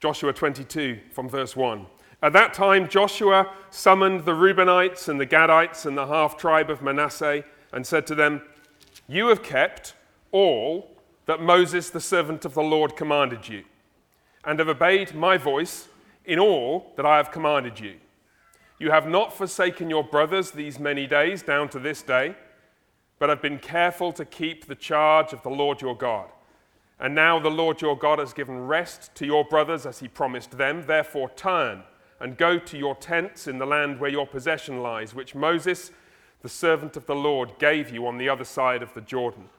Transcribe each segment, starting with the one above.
Joshua 22 from verse 1. At that time, Joshua summoned the Reubenites and the Gadites and the half tribe of Manasseh and said to them, You have kept all that Moses, the servant of the Lord, commanded you, and have obeyed my voice in all that I have commanded you. You have not forsaken your brothers these many days, down to this day, but have been careful to keep the charge of the Lord your God. And now the Lord your God has given rest to your brothers as he promised them. Therefore, turn and go to your tents in the land where your possession lies, which Moses, the servant of the Lord, gave you on the other side of the Jordan.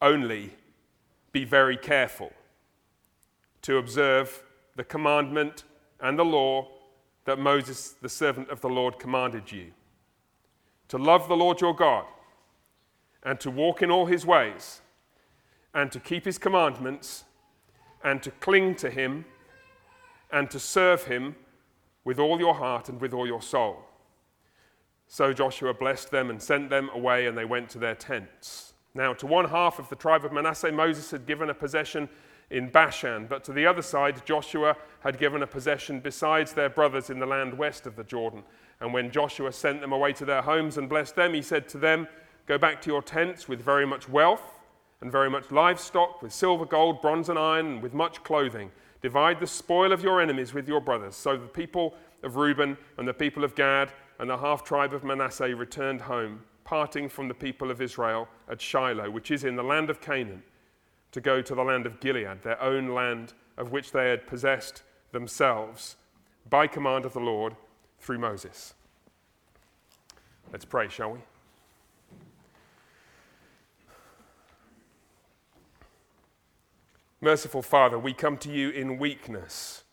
Only be very careful to observe the commandment and the law that Moses, the servant of the Lord, commanded you to love the Lord your God and to walk in all his ways and to keep his commandments and to cling to him and to serve him with all your heart and with all your soul. So Joshua blessed them and sent them away, and they went to their tents. Now, to one half of the tribe of Manasseh, Moses had given a possession in Bashan, but to the other side, Joshua had given a possession besides their brothers in the land west of the Jordan. And when Joshua sent them away to their homes and blessed them, he said to them, Go back to your tents with very much wealth and very much livestock, with silver, gold, bronze, and iron, and with much clothing. Divide the spoil of your enemies with your brothers. So the people of Reuben and the people of Gad and the half tribe of Manasseh returned home, parting from the people of Israel at Shiloh, which is in the land of Canaan, to go to the land of Gilead, their own land of which they had possessed themselves by command of the Lord through Moses. Let's pray, shall we? Merciful Father, we come to you in weakness,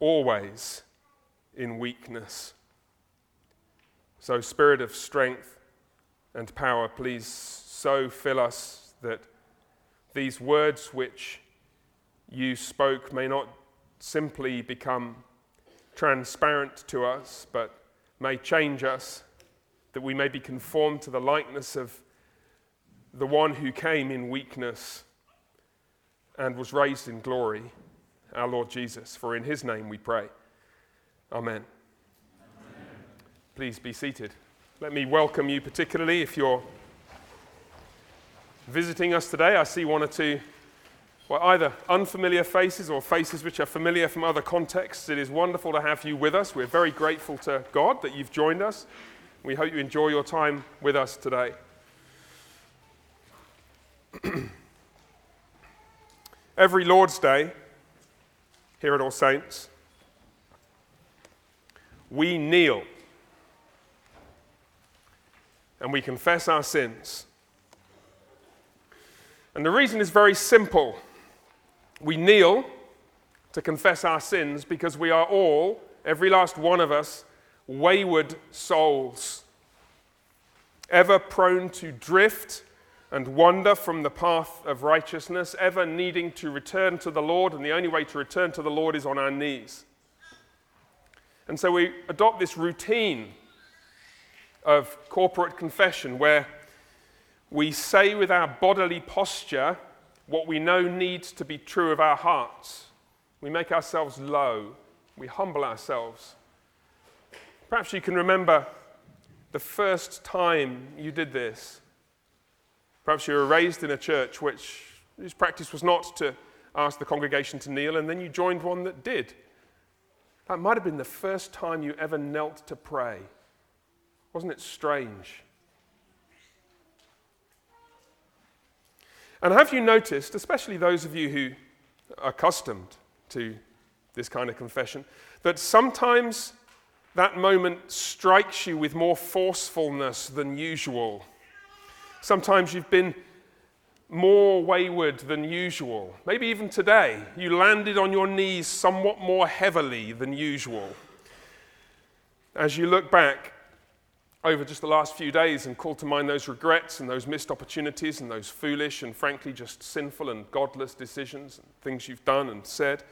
always in weakness. So, Spirit of strength and power, please so fill us that these words which you spoke may not simply become transparent to us, but may change us, that we may be conformed to the likeness of the one who came in weakness and was raised in glory, our Lord Jesus. For in his name we pray. Amen. Amen. Please be seated. Let me welcome you, particularly if you're visiting us today. I see one or two, well, either unfamiliar faces or faces which are familiar from other contexts. It is wonderful to have you with us. We're very grateful to God that you've joined us. We hope you enjoy your time with us today. Every Lord's Day here at All Saints, we kneel and we confess our sins. And the reason is very simple. We kneel to confess our sins because we are all, every last one of us, wayward souls, ever prone to drift and wander from the path of righteousness, ever needing to return to the Lord, and the only way to return to the Lord is on our knees. And so we adopt this routine of corporate confession where we say with our bodily posture what we know needs to be true of our hearts. We make ourselves low, we humble ourselves. Perhaps you can remember the first time you did this. Perhaps you were raised in a church which, whose practice was not to ask the congregation to kneel, and then you joined one that did. That might have been the first time you ever knelt to pray. Wasn't it strange? And have you noticed, especially those of you who are accustomed to this kind of confession, that sometimes that moment strikes you with more forcefulness than usual? Sometimes you've been more wayward than usual. Maybe even today, you landed on your knees somewhat more heavily than usual. As you look back over just the last few days and call to mind those regrets and those missed opportunities and those foolish and frankly just sinful and godless decisions and things you've done and said.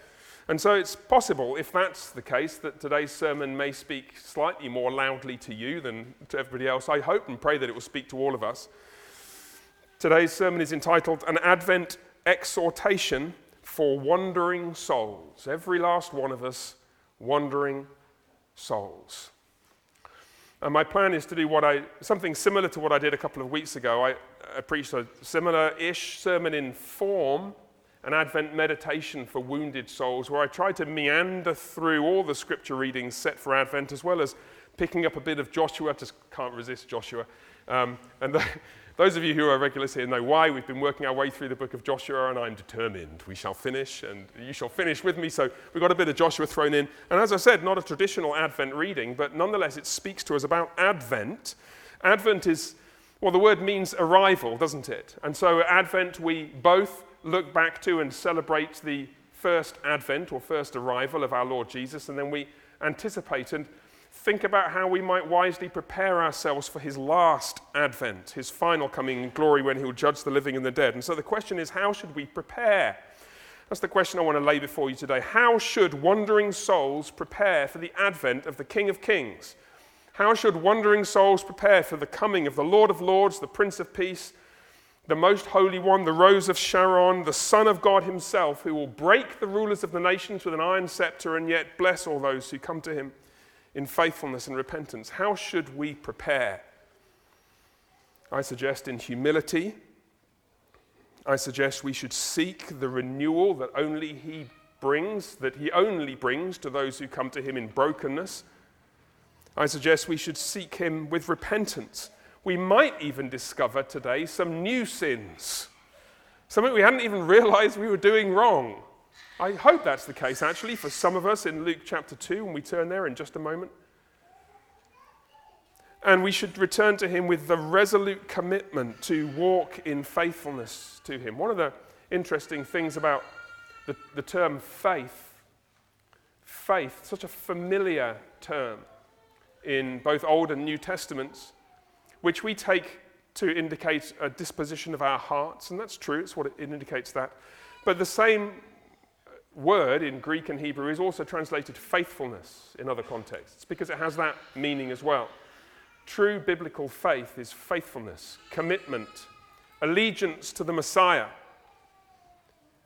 And so it's possible, if that's the case, that today's sermon may speak slightly more loudly to you than to everybody else. I hope and pray that it will speak to all of us. Today's sermon is entitled An Advent Exhortation for wandering souls. Every last one of us, wandering souls. And my plan is to do what I, something similar to what I did a couple of weeks ago. I, I preached a similar ish sermon in form, an Advent meditation for wounded souls, where I tried to meander through all the scripture readings set for Advent, as well as picking up a bit of Joshua. I just can't resist Joshua. Um, and the, those of you who are regulars here know why. We've been working our way through the book of Joshua, and I'm determined we shall finish, and you shall finish with me. So we've got a bit of Joshua thrown in. And as I said, not a traditional Advent reading, but nonetheless, it speaks to us about Advent. Advent is, well, the word means arrival, doesn't it? And so at Advent, we both look back to and celebrate the first Advent or first arrival of our Lord Jesus, and then we anticipate and think about how we might wisely prepare ourselves for his last advent, his final coming in glory when he will judge the living and the dead. And so the question is, how should we prepare? That's the question I want to lay before you today. How should wandering souls prepare for the advent of the King of Kings? How should wandering souls prepare for the coming of the Lord of Lords, the Prince of Peace, the Most Holy One, the Rose of Sharon, the Son of God Himself, who will break the rulers of the nations with an iron scepter and yet bless all those who come to Him? In faithfulness and repentance. How should we prepare? I suggest in humility. I suggest we should seek the renewal that only He brings, that He only brings to those who come to Him in brokenness. I suggest we should seek Him with repentance. We might even discover today some new sins, something we hadn't even realized we were doing wrong. I hope that's the case, actually, for some of us in Luke chapter 2, when we turn there in just a moment. And we should return to Him with the resolute commitment to walk in faithfulness to Him. One of the interesting things about the, the term faith, faith, such a familiar term in both Old and New Testaments, which we take to indicate a disposition of our hearts, and that's true, it's what it indicates that. But the same word in Greek and Hebrew is also translated faithfulness in other contexts because it has that meaning as well. True biblical faith is faithfulness, commitment, allegiance to the Messiah.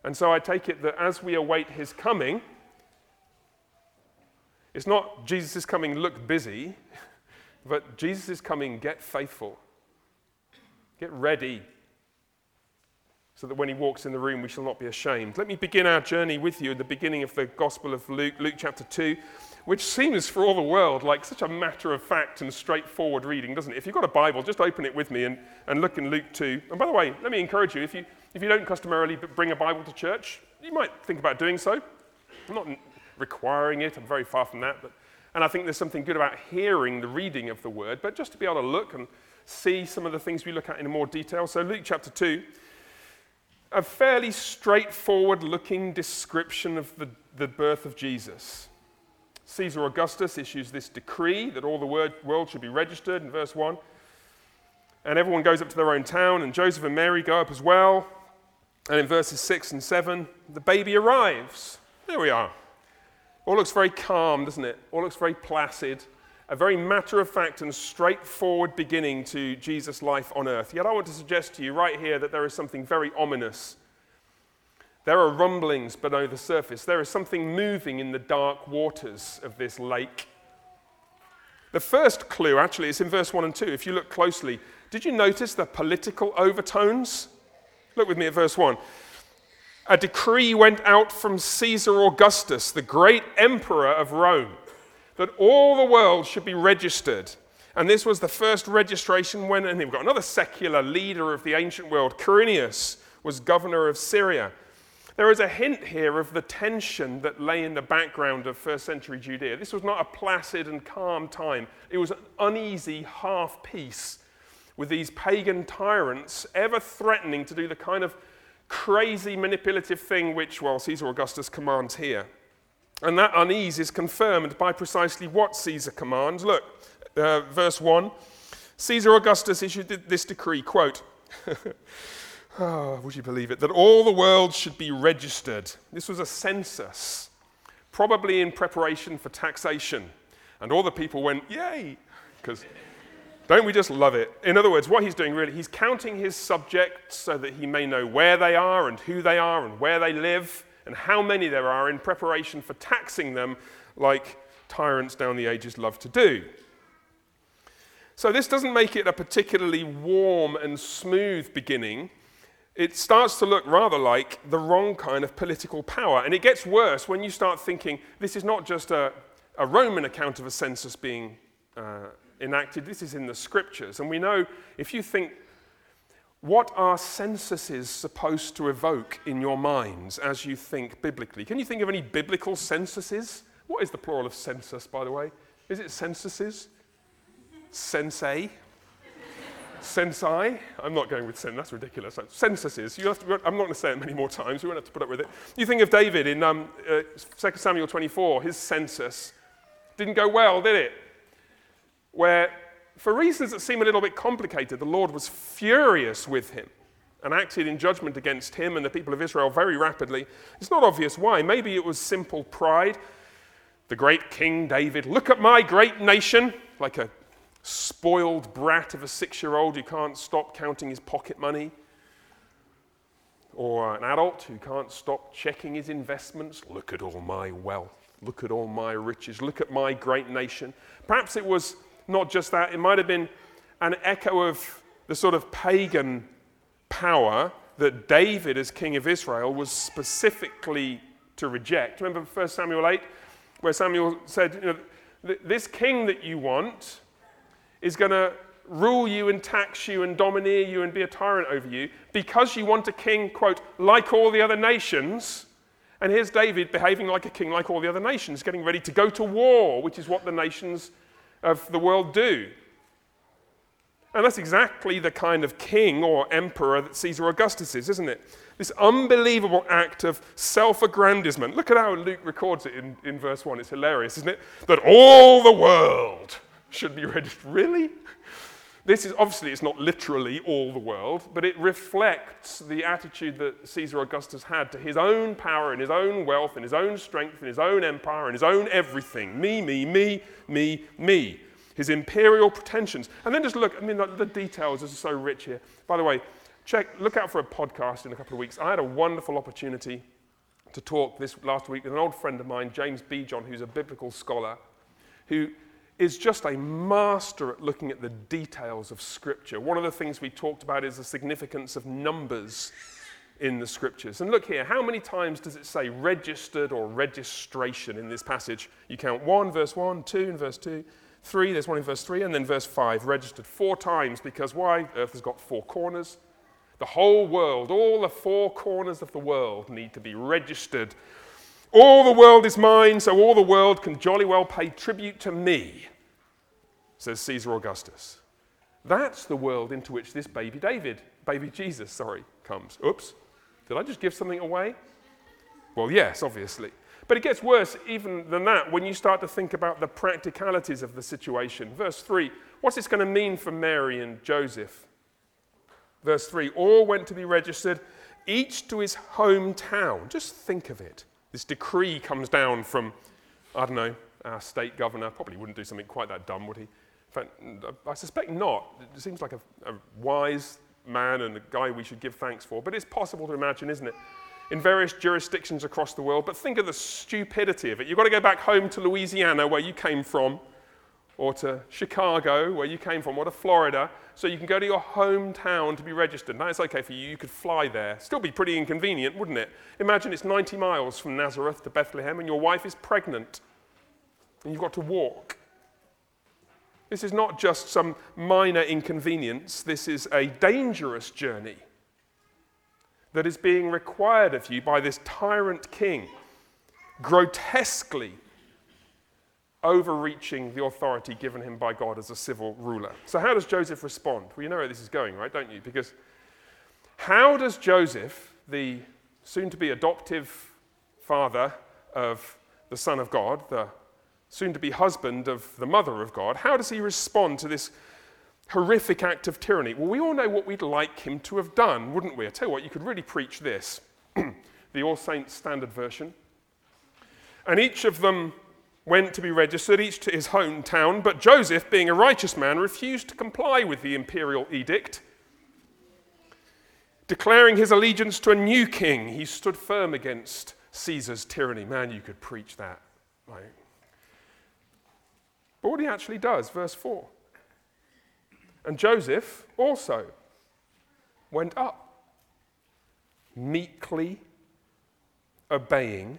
And so I take it that as we await his coming, it's not Jesus is coming, look busy, but Jesus is coming, get faithful, get ready, so that when he walks in the room, we shall not be ashamed. Let me begin our journey with you at the beginning of the Gospel of Luke, Luke chapter 2, which seems for all the world like such a matter of fact and straightforward reading, doesn't it? If you've got a Bible, just open it with me and, and look in Luke 2. And by the way, let me encourage you if, you if you don't customarily bring a Bible to church, you might think about doing so. I'm not requiring it, I'm very far from that. But, and I think there's something good about hearing the reading of the word, but just to be able to look and see some of the things we look at in more detail. So, Luke chapter 2 a fairly straightforward looking description of the, the birth of Jesus. Caesar Augustus issues this decree that all the world should be registered in verse 1. And everyone goes up to their own town, and Joseph and Mary go up as well. And in verses 6 and 7, the baby arrives. There we are. All looks very calm, doesn't it? All looks very placid a very matter of fact and straightforward beginning to Jesus' life on earth. Yet I want to suggest to you right here that there is something very ominous. There are rumblings below the surface. There is something moving in the dark waters of this lake. The first clue, actually, is in verse 1 and 2. If you look closely, did you notice the political overtones? Look with me at verse 1. A decree went out from Caesar Augustus, the great emperor of Rome that all the world should be registered. And this was the first registration when, and we've got another secular leader of the ancient world, Quirinius, was governor of Syria. There is a hint here of the tension that lay in the background of first century Judea. This was not a placid and calm time, it was an uneasy half peace with these pagan tyrants ever threatening to do the kind of crazy manipulative thing which, well, Caesar Augustus commands here. And that unease is confirmed by precisely what Caesar commands. Look, uh, verse 1 Caesar Augustus issued this decree, quote, oh, would you believe it, that all the world should be registered. This was a census, probably in preparation for taxation. And all the people went, yay, because don't we just love it? In other words, what he's doing really, he's counting his subjects so that he may know where they are and who they are and where they live and how many there are in preparation for taxing them like tyrants down the ages love to do. So, this doesn't make it a particularly warm and smooth beginning. It starts to look rather like the wrong kind of political power. And it gets worse when you start thinking this is not just a, a Roman account of a census being uh, enacted, this is in the scriptures. And we know if you think, what are censuses supposed to evoke in your minds as you think biblically? Can you think of any biblical censuses? What is the plural of census, by the way? Is it censuses? Sensei? Sensei? I'm not going with sen, that's ridiculous. Censuses. You have to, I'm not going to say it many more times, we won't have to put up with it. You think of David in um, uh, 2 Samuel 24, his census didn't go well, did it? Where, for reasons that seem a little bit complicated, the Lord was furious with him and acted in judgment against him and the people of Israel very rapidly. It's not obvious why. Maybe it was simple pride. The great King David, look at my great nation, like a spoiled brat of a six year old who can't stop counting his pocket money, or an adult who can't stop checking his investments. Look at all my wealth. Look at all my riches. Look at my great nation. Perhaps it was not just that, it might have been an echo of the sort of pagan power that David, as king of Israel, was specifically to reject. Remember 1 Samuel 8, where Samuel said, you know, This king that you want is going to rule you and tax you and domineer you and be a tyrant over you because you want a king, quote, like all the other nations. And here's David behaving like a king like all the other nations, getting ready to go to war, which is what the nations of the world do. And that's exactly the kind of king or emperor that Caesar Augustus is, isn't it? This unbelievable act of self aggrandizement. Look at how Luke records it in, in verse 1. It's hilarious, isn't it? That all the world should be ready. Really? This is obviously it's not literally all the world, but it reflects the attitude that Caesar Augustus had to his own power and his own wealth and his own strength and his own empire and his own everything. Me, me, me, me, me. His imperial pretensions. And then just look, I mean, the, the details are so rich here. By the way, check, look out for a podcast in a couple of weeks. I had a wonderful opportunity to talk this last week with an old friend of mine, James Bejon, who's a biblical scholar, who is just a master at looking at the details of Scripture. One of the things we talked about is the significance of numbers in the Scriptures. And look here, how many times does it say registered or registration in this passage? You count 1, verse 1, 2 in verse 2, 3, there's one in verse 3, and then verse 5, registered four times because why? Earth has got four corners. The whole world, all the four corners of the world need to be registered all the world is mine, so all the world can jolly well pay tribute to me, says Caesar Augustus. That's the world into which this baby David, baby Jesus, sorry, comes. Oops, did I just give something away? Well, yes, obviously. But it gets worse even than that when you start to think about the practicalities of the situation. Verse 3 what's this going to mean for Mary and Joseph? Verse 3 all went to be registered, each to his hometown. Just think of it. This decree comes down from, I don't know, our state governor. Probably wouldn't do something quite that dumb, would he? In fact, I suspect not. It seems like a, a wise man and a guy we should give thanks for. But it's possible to imagine, isn't it? In various jurisdictions across the world. But think of the stupidity of it. You've got to go back home to Louisiana, where you came from, or to Chicago, where you came from, or to Florida, so you can go to your hometown to be registered. It's okay for you, you could fly there. Still be pretty inconvenient, wouldn't it? Imagine it's 90 miles from Nazareth to Bethlehem and your wife is pregnant and you've got to walk. This is not just some minor inconvenience, this is a dangerous journey that is being required of you by this tyrant king, grotesquely overreaching the authority given him by God as a civil ruler. So, how does Joseph respond? Well, you know where this is going, right? Don't you? Because how does Joseph, the soon to be adoptive father of the Son of God, the soon to be husband of the mother of God, how does he respond to this horrific act of tyranny? Well, we all know what we'd like him to have done, wouldn't we? I tell you what, you could really preach this the All Saints Standard Version. And each of them went to be registered, each to his hometown, but Joseph, being a righteous man, refused to comply with the imperial edict. Declaring his allegiance to a new king, he stood firm against Caesar's tyranny. Man, you could preach that. Like. But what he actually does, verse 4. And Joseph also went up, meekly obeying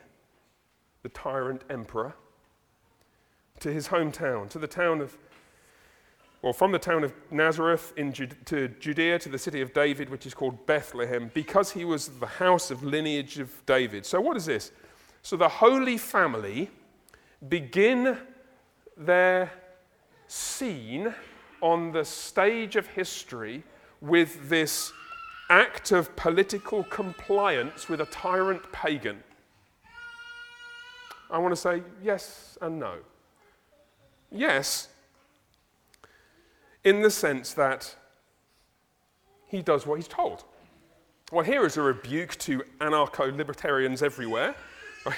the tyrant emperor to his hometown, to the town of, well, from the town of Nazareth in to Judea to the city of David, which is called Bethlehem, because he was the house of lineage of David. So, what is this? So, the Holy Family begin their scene on the stage of history with this act of political compliance with a tyrant pagan. I want to say yes and no. Yes, in the sense that he does what he's told. Well, here is a rebuke to anarcho libertarians everywhere.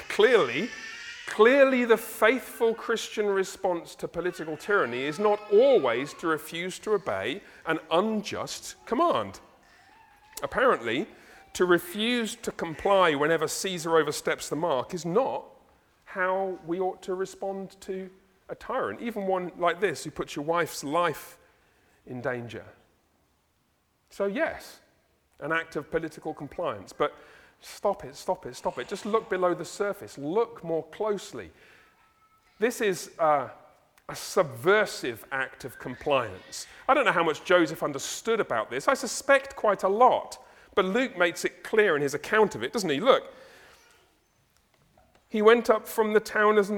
Clearly, clearly, the faithful Christian response to political tyranny is not always to refuse to obey an unjust command. Apparently, to refuse to comply whenever Caesar oversteps the mark is not how we ought to respond to a tyrant, even one like this who puts your wife's life in danger. So, yes, an act of political compliance, but stop it, stop it, stop it. Just look below the surface, look more closely. This is a, a subversive act of compliance. I don't know how much Joseph understood about this. I suspect quite a lot. But Luke makes it clear in his account of it, doesn't he? Look, he went up from the town of,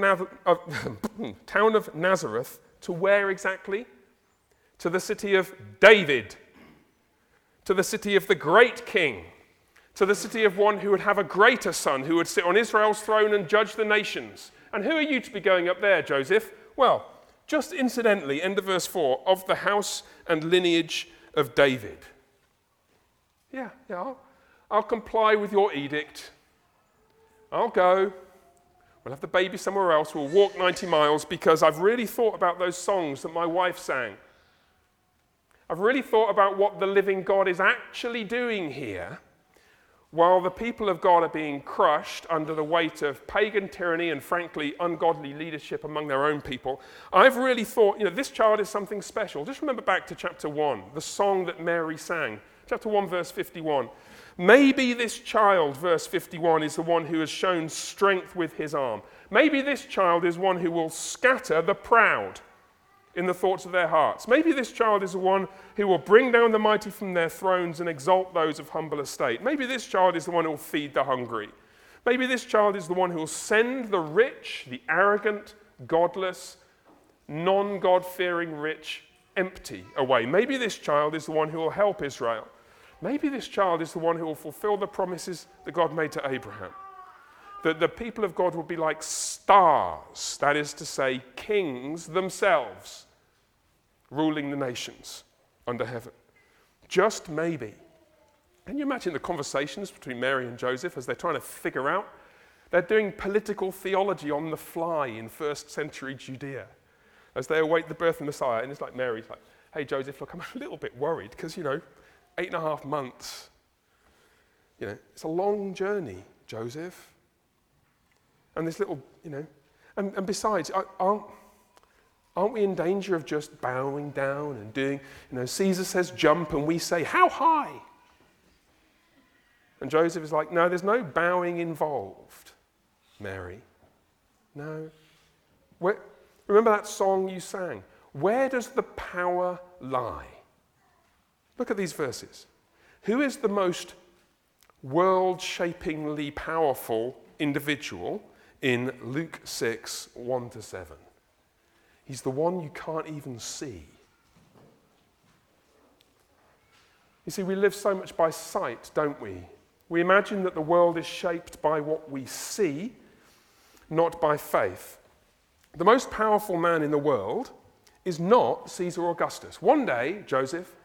uh, town of Nazareth to where exactly? To the city of David, to the city of the great king, to the city of one who would have a greater son, who would sit on Israel's throne and judge the nations. And who are you to be going up there, Joseph? Well, just incidentally, end of verse 4, of the house and lineage of David. Yeah, yeah, I'll, I'll comply with your edict. I'll go. We'll have the baby somewhere else. We'll walk 90 miles because I've really thought about those songs that my wife sang. I've really thought about what the living God is actually doing here while the people of God are being crushed under the weight of pagan tyranny and, frankly, ungodly leadership among their own people. I've really thought, you know, this child is something special. Just remember back to chapter 1, the song that Mary sang. Chapter 1, verse 51. Maybe this child, verse 51, is the one who has shown strength with his arm. Maybe this child is one who will scatter the proud in the thoughts of their hearts. Maybe this child is the one who will bring down the mighty from their thrones and exalt those of humble estate. Maybe this child is the one who will feed the hungry. Maybe this child is the one who will send the rich, the arrogant, godless, non God fearing rich empty away. Maybe this child is the one who will help Israel. Maybe this child is the one who will fulfill the promises that God made to Abraham. That the people of God will be like stars, that is to say, kings themselves, ruling the nations under heaven. Just maybe. Can you imagine the conversations between Mary and Joseph as they're trying to figure out? They're doing political theology on the fly in first century Judea as they await the birth of Messiah. And it's like Mary's like, hey, Joseph, look, I'm a little bit worried because, you know, eight and a half months. You know, it's a long journey, Joseph. And this little, you know, and, and besides, aren't, aren't we in danger of just bowing down and doing, you know, Caesar says jump and we say, how high? And Joseph is like, no, there's no bowing involved, Mary. No. Where, remember that song you sang? Where does the power lie? Look at these verses. Who is the most world shapingly powerful individual in Luke 6 1 to 7? He's the one you can't even see. You see, we live so much by sight, don't we? We imagine that the world is shaped by what we see, not by faith. The most powerful man in the world is not Caesar Augustus. One day, Joseph,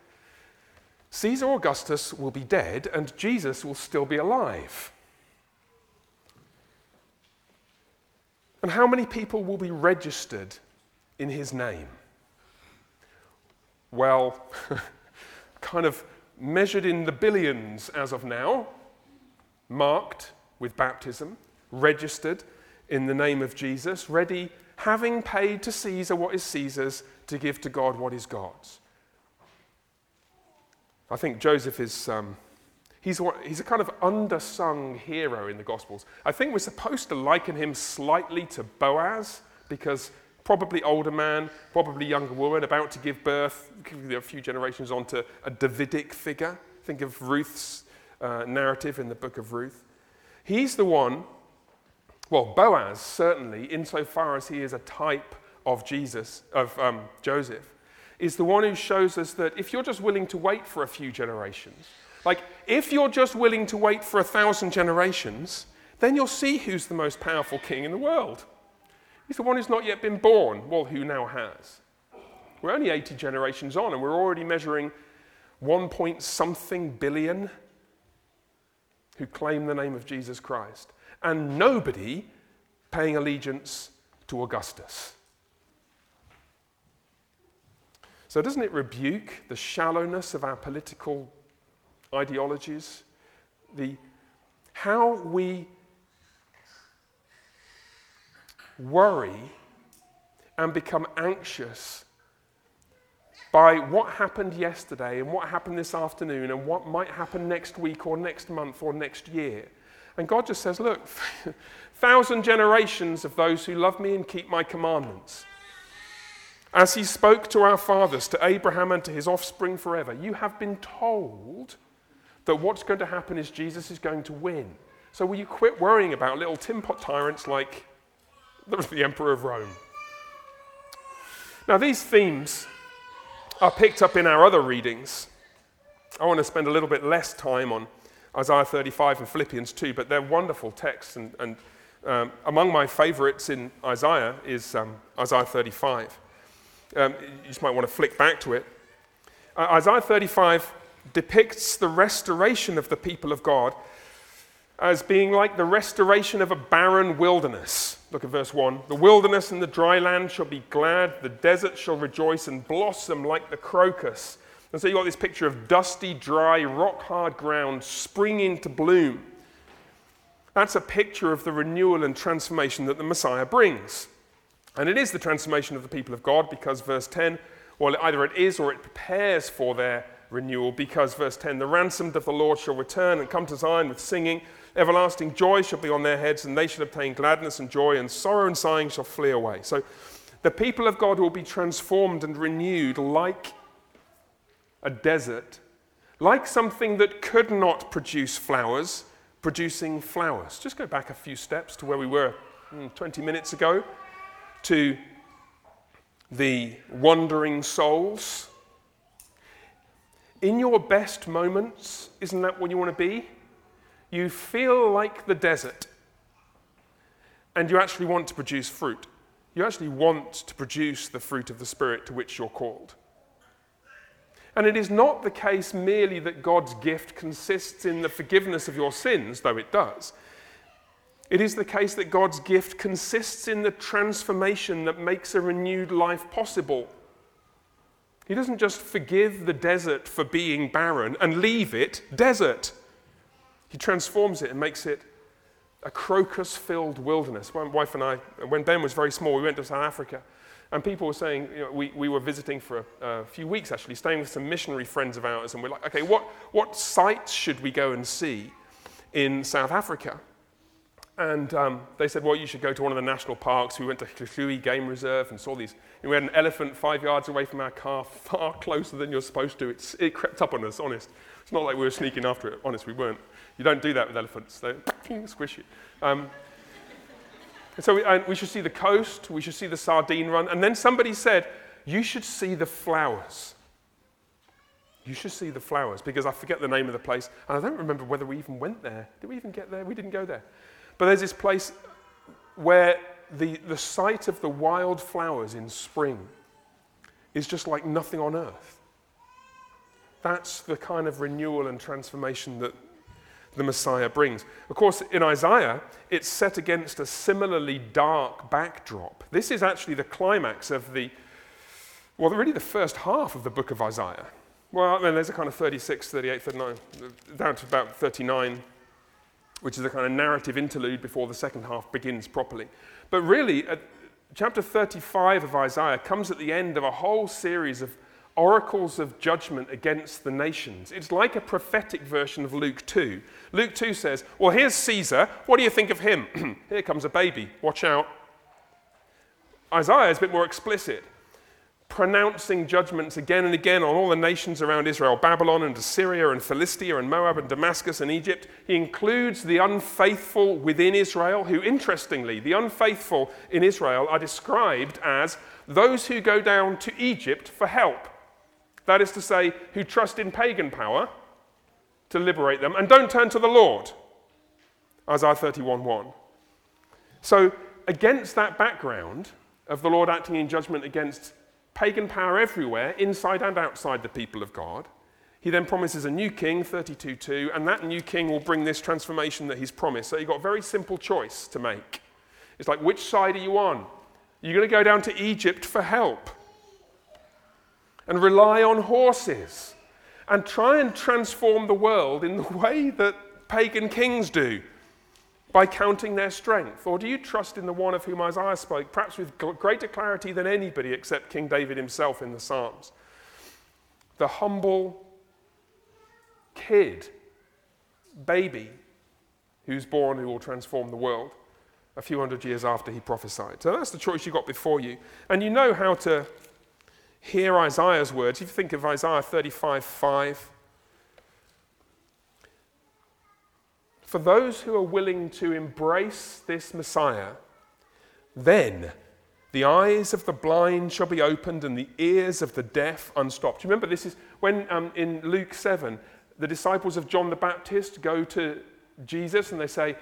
Caesar Augustus will be dead and Jesus will still be alive. And how many people will be registered in his name? Well, kind of measured in the billions as of now, marked with baptism, registered in the name of Jesus, ready, having paid to Caesar what is Caesar's, to give to God what is God's. I think Joseph is. Um, he's, he's a kind of undersung hero in the Gospels. I think we're supposed to liken him slightly to Boaz because probably older man, probably younger woman, about to give birth, a few generations on to a Davidic figure. Think of Ruth's uh, narrative in the book of Ruth. He's the one, well, Boaz certainly, insofar as he is a type of Jesus, of um, Joseph, is the one who shows us that if you're just willing to wait for a few generations, like if you're just willing to wait for a thousand generations, then you'll see who's the most powerful king in the world. He's the one who's not yet been born. Well, who now has? We're only 80 generations on, and we're already measuring 1 point something billion who claim the name of Jesus Christ, and nobody paying allegiance to Augustus. So, doesn't it rebuke the shallowness of our political ideologies? The, how we worry and become anxious by what happened yesterday and what happened this afternoon and what might happen next week or next month or next year. And God just says, Look, thousand generations of those who love me and keep my commandments. As he spoke to our fathers, to Abraham and to his offspring forever, you have been told that what's going to happen is Jesus is going to win. So will you quit worrying about little tin pot tyrants like the Emperor of Rome? Now, these themes are picked up in our other readings. I want to spend a little bit less time on Isaiah 35 and Philippians 2, but they're wonderful texts. And, and um, among my favorites in Isaiah is um, Isaiah 35. Um, you just might want to flick back to it. Uh, Isaiah 35 depicts the restoration of the people of God as being like the restoration of a barren wilderness. Look at verse 1. The wilderness and the dry land shall be glad, the desert shall rejoice and blossom like the crocus. And so you've got this picture of dusty, dry, rock hard ground springing to bloom. That's a picture of the renewal and transformation that the Messiah brings. And it is the transformation of the people of God because verse 10, well, either it is or it prepares for their renewal because verse 10, the ransomed of the Lord shall return and come to Zion with singing. Everlasting joy shall be on their heads, and they shall obtain gladness and joy, and sorrow and sighing shall flee away. So the people of God will be transformed and renewed like a desert, like something that could not produce flowers, producing flowers. Just go back a few steps to where we were hmm, 20 minutes ago, to the wandering souls. In your best moments, isn't that what you want to be? you feel like the desert and you actually want to produce fruit. You actually want to produce the fruit of the Spirit to which you're called. And it is not the case merely that God's gift consists in the forgiveness of your sins, though it does. It is the case that God's gift consists in the transformation that makes a renewed life possible. He doesn't just forgive the desert for being barren and leave it desert. He transforms it and makes it a crocus filled wilderness. My wife and I, when Ben was very small, we went to South Africa. And people were saying, you know, we, we were visiting for a, few weeks actually, staying with some missionary friends of ours. And we're like, okay, what, what sites should we go and see in South Africa? And um, they said, well, you should go to one of the national parks. We went to Hluhluwe Game Reserve and saw these. And we had an elephant five yards away from our car, far closer than you're supposed to. It's, it crept up on us, honest. It's not like we were sneaking after it. Honest, we weren't. You don't do that with elephants. They squish you. Um, so we, we should see the coast. We should see the sardine run. And then somebody said, you should see the flowers. You should see the flowers because I forget the name of the place. And I don't remember whether we even went there. Did we even get there? We didn't go there. But there's this place where the, the sight of the wild flowers in spring is just like nothing on earth. That's the kind of renewal and transformation that the Messiah brings. Of course, in Isaiah, it's set against a similarly dark backdrop. This is actually the climax of the, well, really the first half of the book of Isaiah. Well, then there's a kind of 36, 38, 39, down to about 39 which is a kind of narrative interlude before the second half begins properly. But really, uh, chapter 35 of Isaiah comes at the end of a whole series of oracles of judgment against the nations. It's like a prophetic version of Luke 2. Luke 2 says, Well, here's Caesar. What do you think of him? Here comes a baby. Watch out. Isaiah is a bit more explicit pronouncing judgments again and again on all the nations around Israel Babylon and Assyria and Philistia and Moab and Damascus and Egypt. He includes the unfaithful within Israel, who, interestingly, the unfaithful in Israel are described as those who go down to Egypt for help. That is to say, who trust in pagan power to liberate them and don't turn to the Lord. Isaiah 31:1. So, against that background of the Lord acting in judgment against pagan power everywhere, inside and outside the people of God. He then promises a new king, 32:2, and that new king will bring this transformation that he's promised. So you've got a very simple choice to make. It's like, which side are you on? You're going to go down to Egypt for help and rely on horses and try and transform the world in the way that pagan kings do by counting their strength? Or do you trust in the one of whom Isaiah spoke, perhaps with greater clarity than anybody except King David himself in the Psalms? The humble kid, baby, who's born who will transform the world a few hundred years after he prophesied. So that's the choice you've got before you. And you know how to hear Isaiah's words. If you think of Isaiah 35 5, For those who are willing to embrace this Messiah, then the eyes of the blind shall be opened and the ears of the deaf unstopped. Remember, this is when um, in Luke 7, the disciples of John the Baptist go to Jesus and they say,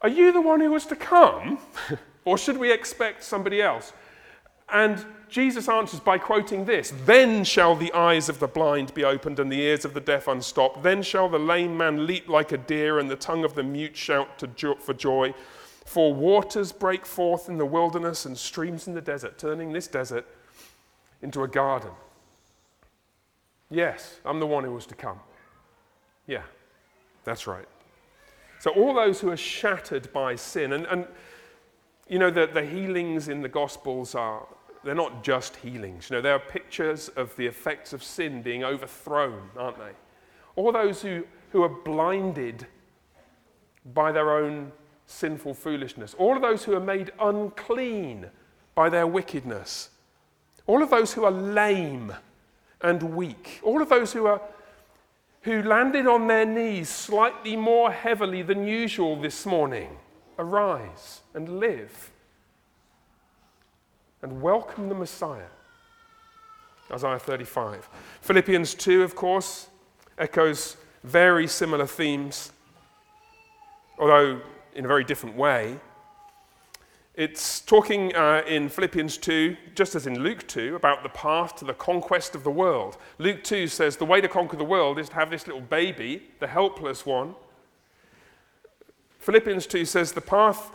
Are you the one who was to come? or should we expect somebody else? And Jesus answers by quoting this Then shall the eyes of the blind be opened and the ears of the deaf unstopped. Then shall the lame man leap like a deer and the tongue of the mute shout jo- for joy. For waters break forth in the wilderness and streams in the desert, turning this desert into a garden. Yes, I'm the one who was to come. Yeah, that's right. So, all those who are shattered by sin, and, and you know, the, the healings in the Gospels are they're not just healings. You know, they are pictures of the effects of sin being overthrown, aren't they? All those who, who are blinded by their own sinful foolishness, all of those who are made unclean by their wickedness, all of those who are lame and weak, all of those who are who landed on their knees slightly more heavily than usual this morning, arise and live and welcome the Messiah. Isaiah 35. Philippians 2, of course, echoes very similar themes, although in a very different way. It's talking uh, in Philippians 2, just as in Luke 2, about the path to the conquest of the world. Luke 2 says the way to conquer the world is to have this little baby, the helpless one. Philippians 2 says the path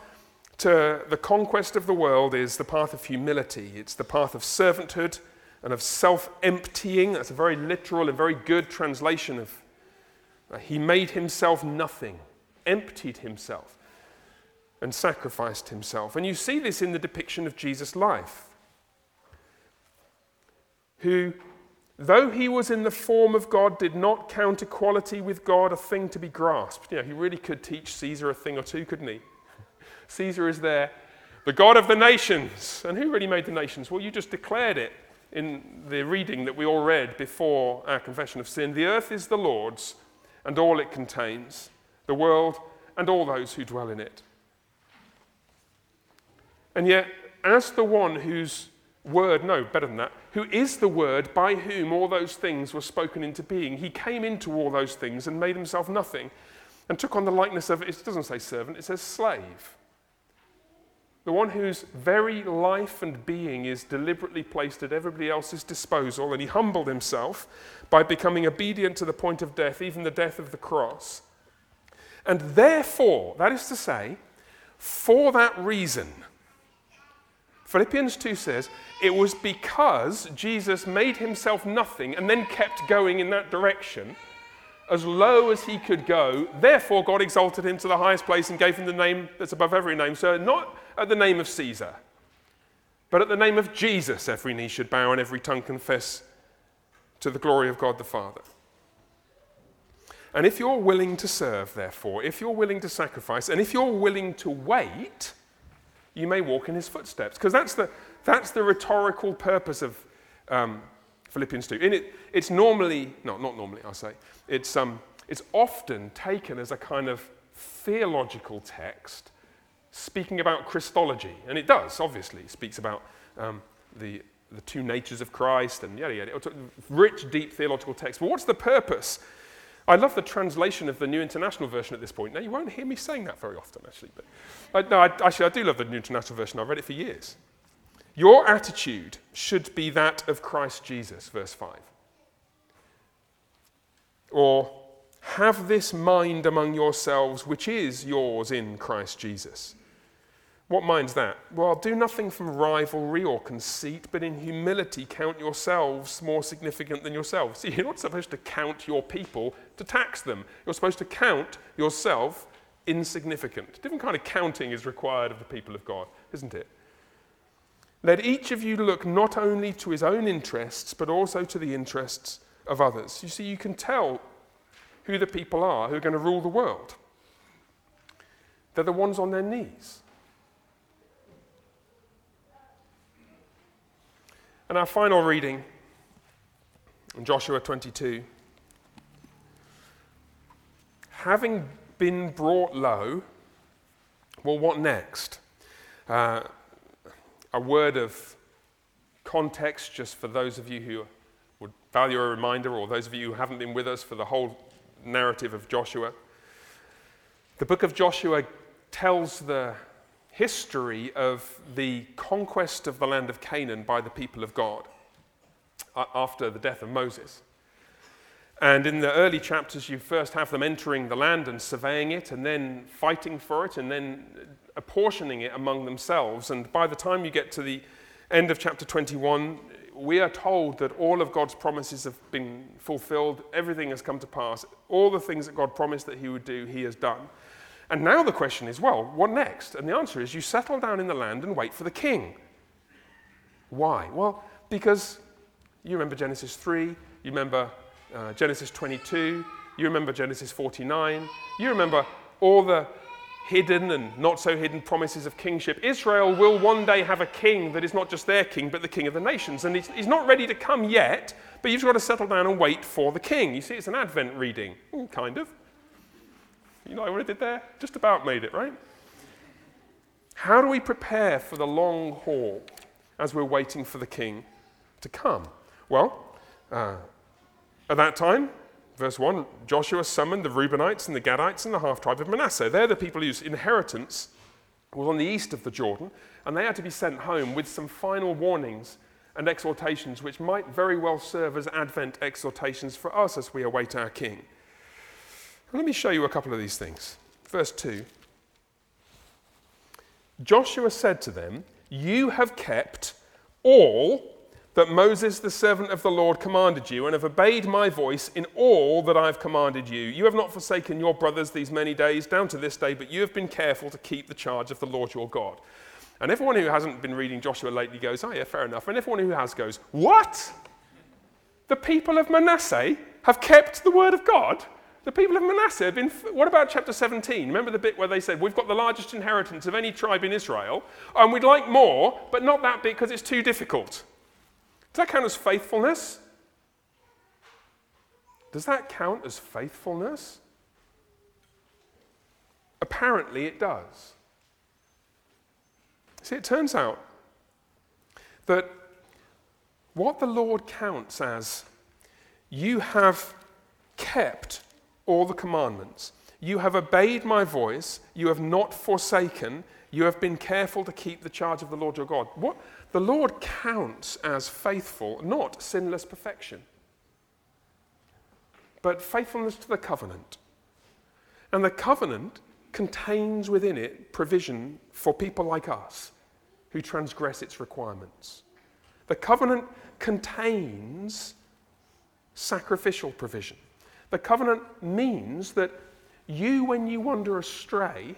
to the conquest of the world is the path of humility. It's the path of servanthood and of self emptying. That's a very literal and very good translation of uh, he made himself nothing, emptied himself, and sacrificed himself. And you see this in the depiction of Jesus' life, who, though he was in the form of God, did not count equality with God a thing to be grasped. You know, he really could teach Caesar a thing or two, couldn't he? Caesar is there, the God of the nations. And who really made the nations? Well, you just declared it in the reading that we all read before our confession of sin. The earth is the Lord's and all it contains, the world and all those who dwell in it. And yet, as the one whose word, no, better than that, who is the word by whom all those things were spoken into being, he came into all those things and made himself nothing and took on the likeness of, it doesn't say servant, it says slave the one whose very life and being is deliberately placed at everybody else's disposal, and he humbled himself by becoming obedient to the point of death, even the death of the cross. And therefore, that is to say, for that reason, Philippians 2 says, it was because Jesus made himself nothing and then kept going in that direction as low as he could go. Therefore, God exalted him to the highest place and gave him the name that's above every name. So, not at the name of Caesar, but at the name of Jesus, every knee should bow and every tongue confess to the glory of God the Father. And if you're willing to serve, therefore, if you're willing to sacrifice, and if you're willing to wait, you may walk in his footsteps. Because that's the, that's the rhetorical purpose of um, Philippians 2. In it, it's normally, no, not normally, I'll say, it's, um, it's often taken as a kind of theological text speaking about Christology. And it does, obviously. It speaks about um, the, the two natures of Christ and yada yada. Rich, deep theological text. But what's the purpose? I love the translation of the New International Version at this point. Now, you won't hear me saying that very often, actually. But uh, no, I, actually, I do love the New International Version. I've read it for years. Your attitude should be that of Christ Jesus, verse 5. Or, have this mind among yourselves, which is yours in Christ Jesus what mind's that? Well, do nothing from rivalry or conceit, but in humility count yourselves more significant than yourselves. See, you're not supposed to count your people to tax them. You're supposed to count yourself insignificant. Different kind of counting is required of the people of God, isn't it? Let each of you look not only to his own interests, but also to the interests of others. You see, you can tell who the people are who are going to rule the world. They're the ones on their knees. And our final reading in Joshua 22 having been brought low, well, what next? Uh, a word of context just for those of you who would value a reminder, or those of you who haven't been with us for the whole narrative of Joshua. The book of Joshua tells the history of the conquest of the land of Canaan by the people of God after the death of Moses. And in the early chapters, you first have them entering the land and surveying it, and then fighting for it, and then apportioning it among themselves. And by the time you get to the end of chapter 21, we are told that all of God's promises have been fulfilled, everything has come to pass. All the things that God promised that He would do, He has done. And now the question is, well, what next? And the answer is you settle down in the land and wait for the king. Why? Well, because you remember Genesis 3, you remember uh, Genesis 22, you remember Genesis 49, you remember all the hidden and not so hidden promises of kingship. Israel will one day have a king that is not just their king, but the king of the nations. And he's, he's not ready to come yet, but you've got to settle down and wait for the king. You see, it's an Advent reading, mm, kind of. You know what I did there? Just about made it, right? How do we prepare for the long haul as we're waiting for the king to come? Well, uh, at that time, verse 1, Joshua summoned the Reubenites and the Gadites and the half tribe of Manasseh. They're the people whose inheritance was on the east of the Jordan, and they had to be sent home with some final warnings and exhortations, which might very well serve as Advent exhortations for us as we await our king. Let me show you a couple of these things. Verse 2 Joshua said to them, You have kept all that Moses, the servant of the Lord, commanded you, and have obeyed my voice in all that I have commanded you. You have not forsaken your brothers these many days, down to this day, but you have been careful to keep the charge of the Lord your God. And everyone who hasn't been reading Joshua lately goes, Oh, yeah, fair enough. And everyone who has goes, What? The people of Manasseh have kept the word of God? The people of Manasseh have been. What about chapter 17? Remember the bit where they said, We've got the largest inheritance of any tribe in Israel, and we'd like more, but not that bit because it's too difficult. Does that count as faithfulness? Does that count as faithfulness? Apparently it does. See, it turns out that what the Lord counts as you have kept all the commandments. You have obeyed my voice, you have not forsaken, you have been careful to keep the charge of the Lord your God. What the Lord counts as faithful, not sinless perfection, but faithfulness to the covenant. And the covenant contains within it provision for people like us who transgress its requirements. The covenant contains sacrificial provision. The covenant means that you, when you wander astray,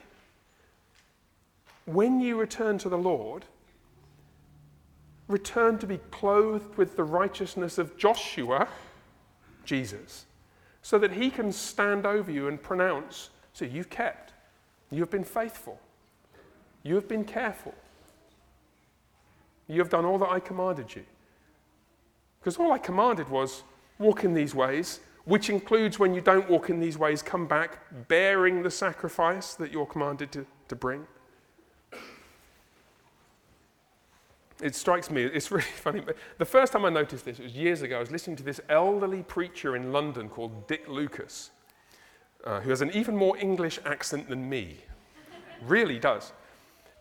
when you return to the Lord, return to be clothed with the righteousness of Joshua, Jesus, so that he can stand over you and pronounce, so you've kept, you have been faithful, you have been careful, you have done all that I commanded you. Because all I commanded was walk in these ways, which includes when you don't walk in these ways, come back bearing the sacrifice that you're commanded to, to bring. It strikes me, it's really funny. The first time I noticed this, it was years ago. I was listening to this elderly preacher in London called Dick Lucas, uh, who has an even more English accent than me. really does.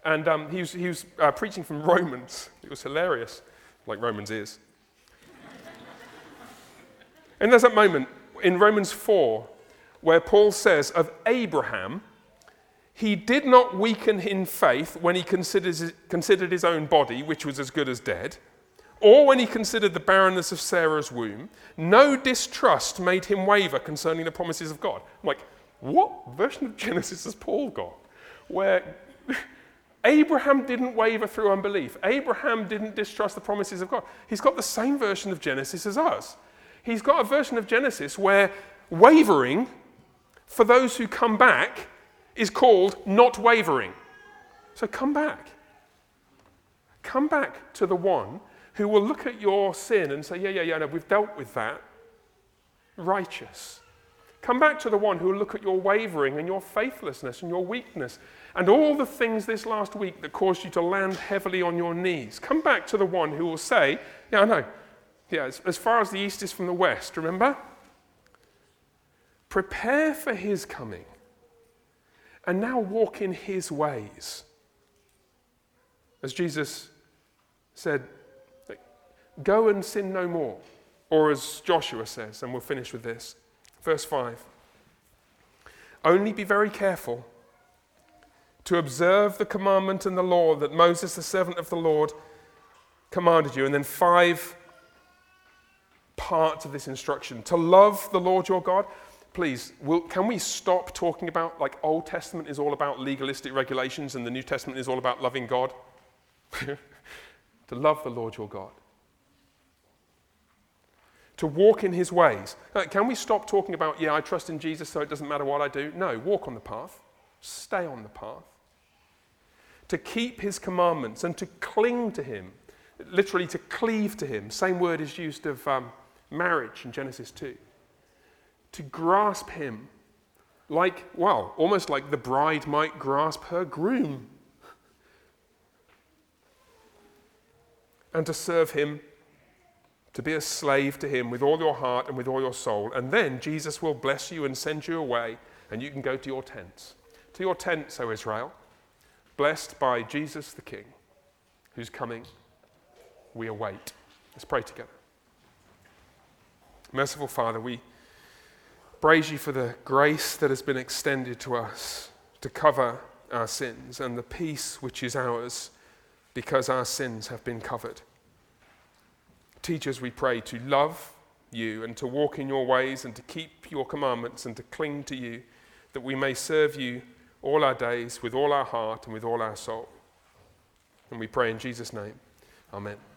And um, he was, he was uh, preaching from Romans. It was hilarious, like Romans is. and there's that moment in Romans 4 where Paul says of Abraham, he did not weaken in faith when he considered his own body, which was as good as dead, or when he considered the barrenness of Sarah's womb. No distrust made him waver concerning the promises of God. I'm like, what version of Genesis has Paul got? Where Abraham didn't waver through unbelief. Abraham didn't distrust the promises of God. He's got the same version of Genesis as us. He's got a version of Genesis where wavering, for those who come back, is called not wavering. So come back. Come back to the one who will look at your sin and say, Yeah, yeah, yeah, no, we've dealt with that. Righteous. Come back to the one who will look at your wavering and your faithlessness and your weakness and all the things this last week that caused you to land heavily on your knees. Come back to the one who will say, Yeah, I know. Yeah, as, as far as the east is from the west, remember? Prepare for his coming and now walk in his ways. As Jesus said, go and sin no more. Or as Joshua says, and we'll finish with this. Verse 5 Only be very careful to observe the commandment and the law that Moses, the servant of the Lord, commanded you. And then five parts of this instruction to love the Lord your God please, will, can we stop talking about like Old Testament is all about legalistic regulations and the New Testament is all about loving God? to love the Lord your God. To walk in his ways. Can we stop talking about, yeah, I trust in Jesus so it doesn't matter what I do? No, walk on the path. Stay on the path. To keep his commandments and to cling to him. Literally, to cleave to him. Same word is used of um, marriage in Genesis 2 to grasp him like, well, almost like the bride might grasp her groom. And to serve him, to be a slave to him with all your heart and with all your soul. And then Jesus will bless you and send you away, and you can go to your tents. To your tents, O Israel, blessed by Jesus the King, who's coming. We await. Let's pray together. Merciful Father, we praise you for the grace that has been extended to us to cover our sins and the peace which is ours because our sins have been covered. Teach us, we pray, to love you and to walk in your ways and to keep your commandments and to cling to you, that we may serve you all our days with all our heart and with all our soul. And we pray in Jesus' name. Amen.